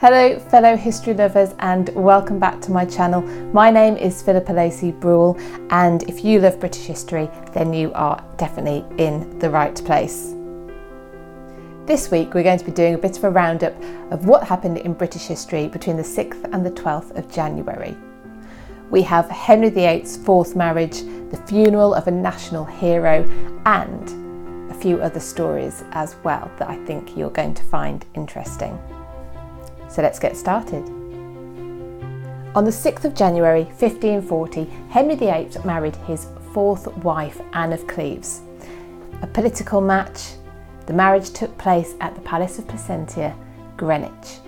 Hello, fellow history lovers, and welcome back to my channel. My name is Philippa Lacey Brule, and if you love British history, then you are definitely in the right place. This week, we're going to be doing a bit of a roundup of what happened in British history between the 6th and the 12th of January. We have Henry VIII's fourth marriage, the funeral of a national hero, and a few other stories as well that I think you're going to find interesting. So let's get started. On the 6th of January 1540, Henry VIII married his fourth wife, Anne of Cleves. A political match, the marriage took place at the Palace of Placentia, Greenwich,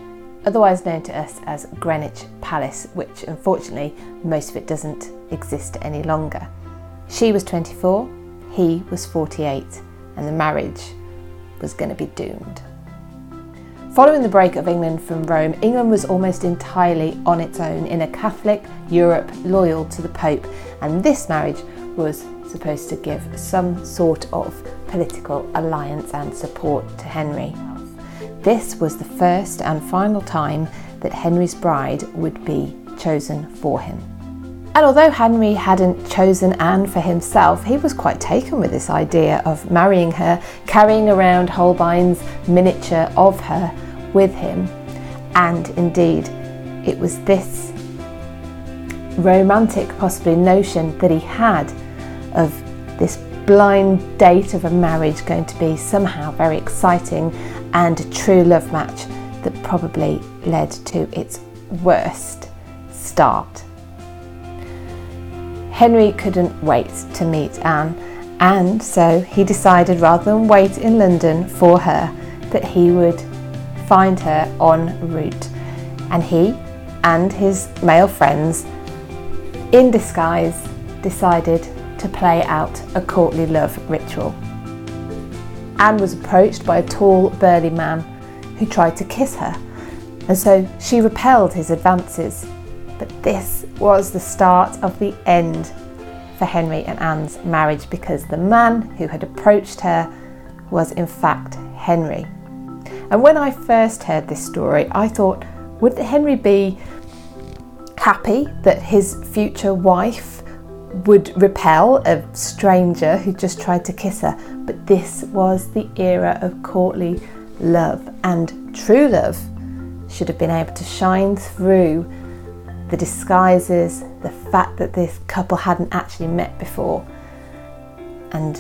otherwise known to us as Greenwich Palace, which unfortunately most of it doesn't exist any longer. She was 24, he was 48, and the marriage was going to be doomed. Following the break of England from Rome, England was almost entirely on its own in a Catholic Europe loyal to the Pope, and this marriage was supposed to give some sort of political alliance and support to Henry. This was the first and final time that Henry's bride would be chosen for him. And although Henry hadn't chosen Anne for himself, he was quite taken with this idea of marrying her, carrying around Holbein's miniature of her with him. And indeed, it was this romantic, possibly, notion that he had of this blind date of a marriage going to be somehow very exciting and a true love match that probably led to its worst start. Henry couldn't wait to meet Anne, and so he decided rather than wait in London for her, that he would find her en route, and he and his male friends, in disguise, decided to play out a courtly love ritual. Anne was approached by a tall, burly man who tried to kiss her, and so she repelled his advances. But this was the start of the end for Henry and Anne's marriage because the man who had approached her was in fact Henry. And when I first heard this story, I thought, would Henry be happy that his future wife would repel a stranger who just tried to kiss her? But this was the era of courtly love, and true love should have been able to shine through the disguises, the fact that this couple hadn't actually met before, and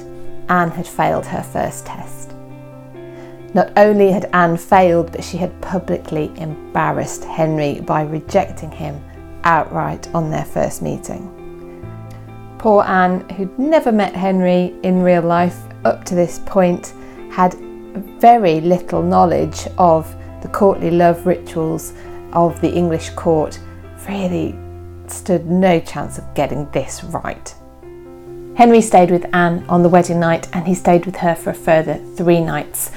Anne had failed her first test. Not only had Anne failed, but she had publicly embarrassed Henry by rejecting him outright on their first meeting. Poor Anne, who'd never met Henry in real life up to this point, had very little knowledge of the courtly love rituals of the English court, really stood no chance of getting this right. Henry stayed with Anne on the wedding night and he stayed with her for a further three nights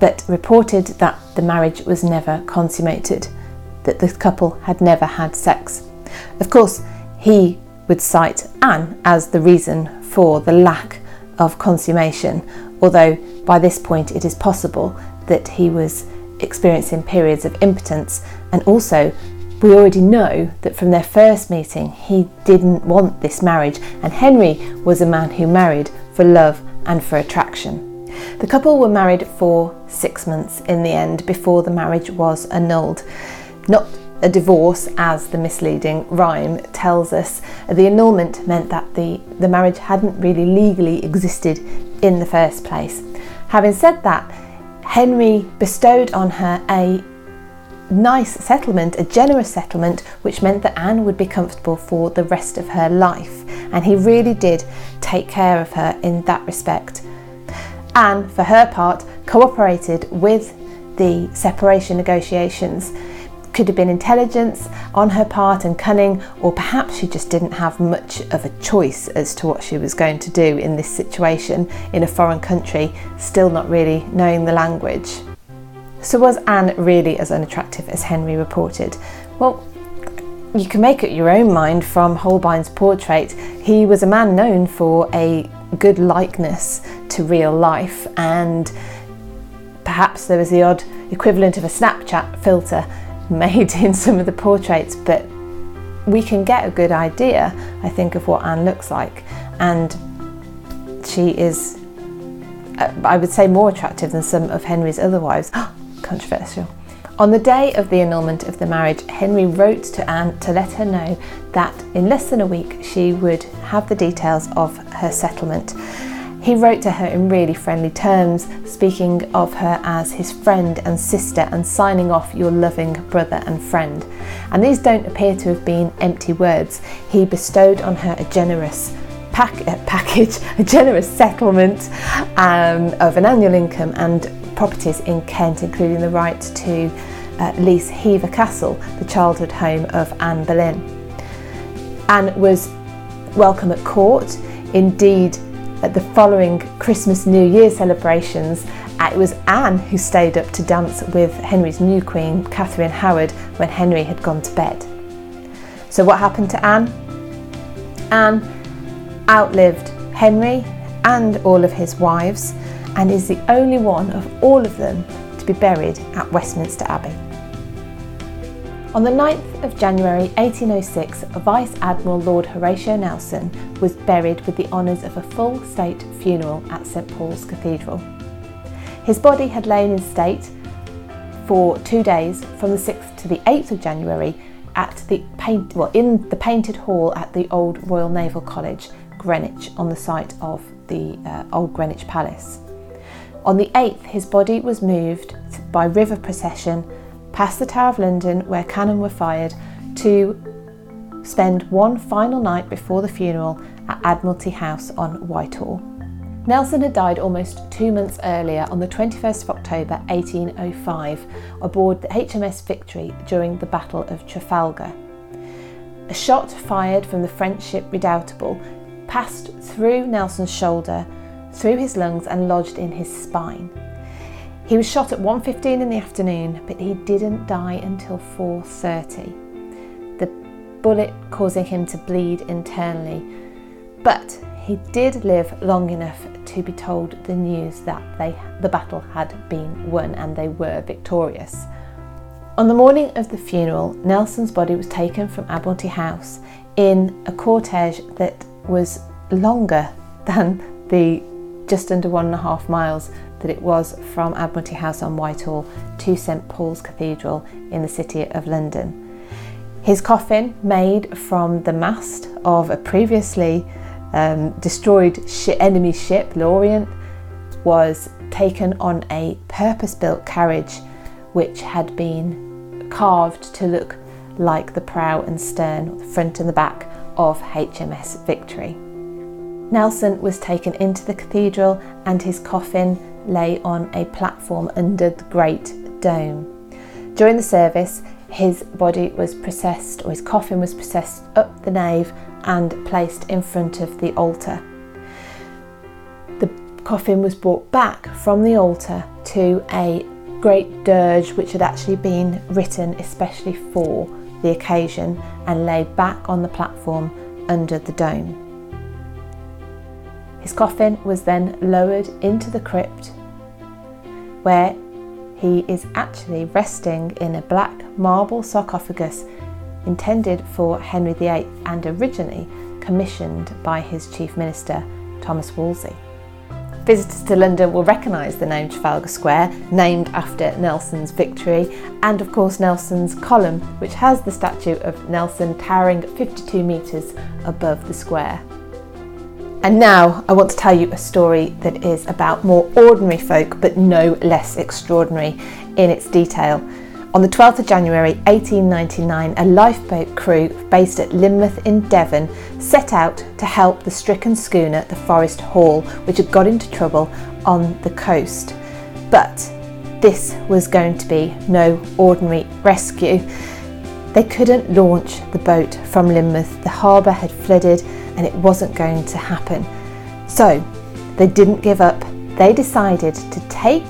but reported that the marriage was never consummated, that the couple had never had sex. Of course, he would cite Anne as the reason for the lack of consummation, although by this point it is possible that he was experiencing periods of impotence and also we already know that from their first meeting he didn't want this marriage and Henry was a man who married for love and for attraction. The couple were married for six months in the end before the marriage was annulled. Not a divorce, as the misleading rhyme tells us. The annulment meant that the, the marriage hadn't really legally existed in the first place. Having said that, Henry bestowed on her a nice settlement, a generous settlement, which meant that Anne would be comfortable for the rest of her life. And he really did take care of her in that respect. Anne, for her part, cooperated with the separation negotiations. Could have been intelligence on her part and cunning, or perhaps she just didn't have much of a choice as to what she was going to do in this situation in a foreign country, still not really knowing the language. So, was Anne really as unattractive as Henry reported? Well, you can make up your own mind from Holbein's portrait. He was a man known for a good likeness to real life, and perhaps there was the odd equivalent of a Snapchat filter made in some of the portraits, but we can get a good idea, I think, of what Anne looks like. And she is, uh, I would say, more attractive than some of Henry's other wives. Controversial. On the day of the annulment of the marriage, Henry wrote to Anne to let her know that in less than a week she would have the details of her settlement. He wrote to her in really friendly terms, speaking of her as his friend and sister and signing off your loving brother and friend. And these don't appear to have been empty words. He bestowed on her a generous pack- package, a generous settlement um, of an annual income and properties in Kent, including the right to uh, lease Hever Castle, the childhood home of Anne Boleyn. Anne was welcome at court. Indeed, at the following Christmas New Year celebrations, uh, it was Anne who stayed up to dance with Henry's new queen, Catherine Howard, when Henry had gone to bed. So, what happened to Anne? Anne outlived Henry and all of his wives and is the only one of all of them to be buried at Westminster Abbey. On the 9th of January 1806, Vice Admiral Lord Horatio Nelson was buried with the honours of a full state funeral at St Paul's Cathedral. His body had lain in state for two days from the 6th to the 8th of January at the paint, well, in the painted hall at the Old Royal Naval College, Greenwich, on the site of the uh, Old Greenwich Palace. On the 8th, his body was moved by river procession past the Tower of London, where cannon were fired, to spend one final night before the funeral at Admiralty House on Whitehall. Nelson had died almost two months earlier on the 21st of October 1805 aboard the HMS Victory during the Battle of Trafalgar. A shot fired from the French ship Redoutable passed through Nelson's shoulder, through his lungs and lodged in his spine. He was shot at 1:15 in the afternoon, but he didn't die until 4:30. The bullet causing him to bleed internally. But he did live long enough to be told the news that they, the battle had been won and they were victorious. On the morning of the funeral, Nelson's body was taken from Admiralty House in a cortege that was longer than the just under one and a half miles that it was from Admiralty House on Whitehall to St Paul's Cathedral in the City of London. His coffin, made from the mast of a previously um, destroyed enemy ship, L'Orient, was taken on a purpose built carriage which had been carved to look like the prow and stern, the front and the back of HMS Victory. Nelson was taken into the cathedral and his coffin lay on a platform under the Great Dome. During the service, his body was processed, or his coffin was processed up the nave and placed in front of the altar. The coffin was brought back from the altar to a great dirge which had actually been written especially for the occasion and laid back on the platform under the dome. His coffin was then lowered into the crypt where he is actually resting in a black marble sarcophagus intended for Henry VIII and originally commissioned by his chief minister, Thomas Wolsey. Visitors to London will recognise the name Trafalgar Square, named after Nelson's victory, and of course Nelson's column, which has the statue of Nelson towering 52 metres above the square. And now I want to tell you a story that is about more ordinary folk but no less extraordinary in its detail. On the 12th of January 1899, a lifeboat crew based at Lynmouth in Devon set out to help the stricken schooner, the Forest Hall, which had got into trouble on the coast. But this was going to be no ordinary rescue. They couldn't launch the boat from Lynmouth, the harbour had flooded and it wasn't going to happen. So they didn't give up. They decided to take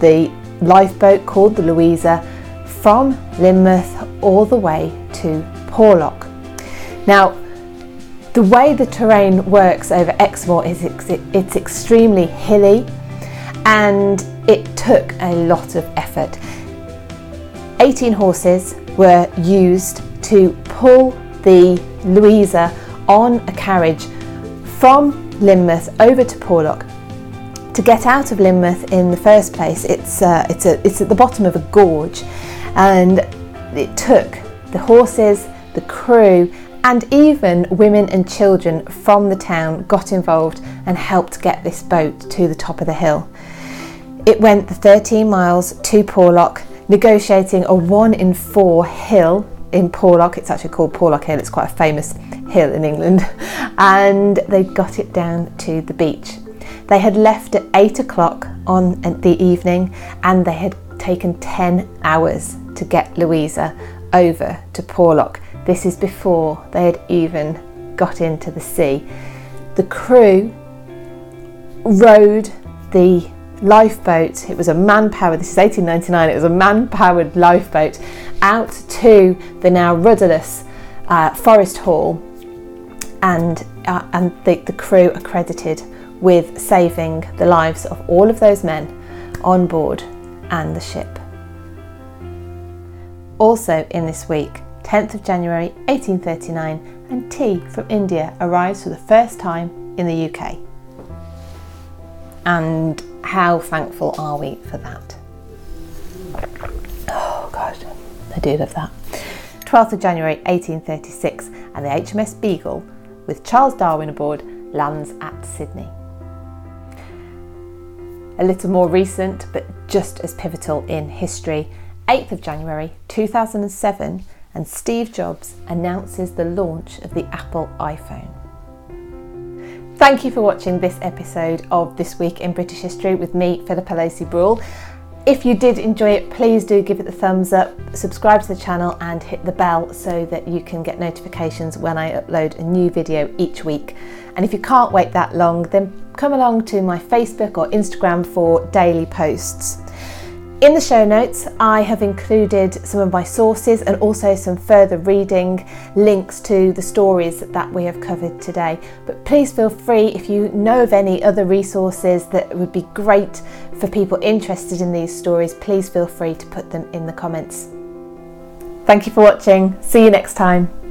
the lifeboat called the Louisa from Lynmouth all the way to Porlock. Now, the way the terrain works over Exmoor is it's extremely hilly and it took a lot of effort. 18 horses were used to pull the Louisa on a carriage from Lynmouth over to Porlock. To get out of Lynmouth in the first place, it's, uh, it's, a, it's at the bottom of a gorge, and it took the horses, the crew, and even women and children from the town got involved and helped get this boat to the top of the hill. It went the 13 miles to Porlock, negotiating a one in four hill in Porlock. It's actually called Porlock Hill, it's quite a famous hill in England. And they got it down to the beach. They had left at eight o'clock on the evening and they had taken 10 hours to get Louisa over to Porlock. This is before they had even got into the sea. The crew rowed the lifeboat, it was a man powered, this is 1899, it was a man powered lifeboat out to the now rudderless uh, Forest Hall, and, uh, and the, the crew accredited with saving the lives of all of those men on board and the ship. Also in this week, 10th of January 1839, and tea from India arrives for the first time in the UK. And how thankful are we for that? Oh God, I do love that. 12th of January 1836, and the HMS Beagle, with Charles Darwin aboard, lands at Sydney. A little more recent, but just as pivotal in history, 8th of January 2007, and Steve Jobs announces the launch of the Apple iPhone. Thank you for watching this episode of This Week in British History with me, Philippa Lacey Brule. If you did enjoy it, please do give it the thumbs up, subscribe to the channel, and hit the bell so that you can get notifications when I upload a new video each week. And if you can't wait that long, then come along to my Facebook or Instagram for daily posts. In the show notes, I have included some of my sources and also some further reading links to the stories that we have covered today. But please feel free if you know of any other resources that would be great for people interested in these stories, please feel free to put them in the comments. Thank you for watching. See you next time.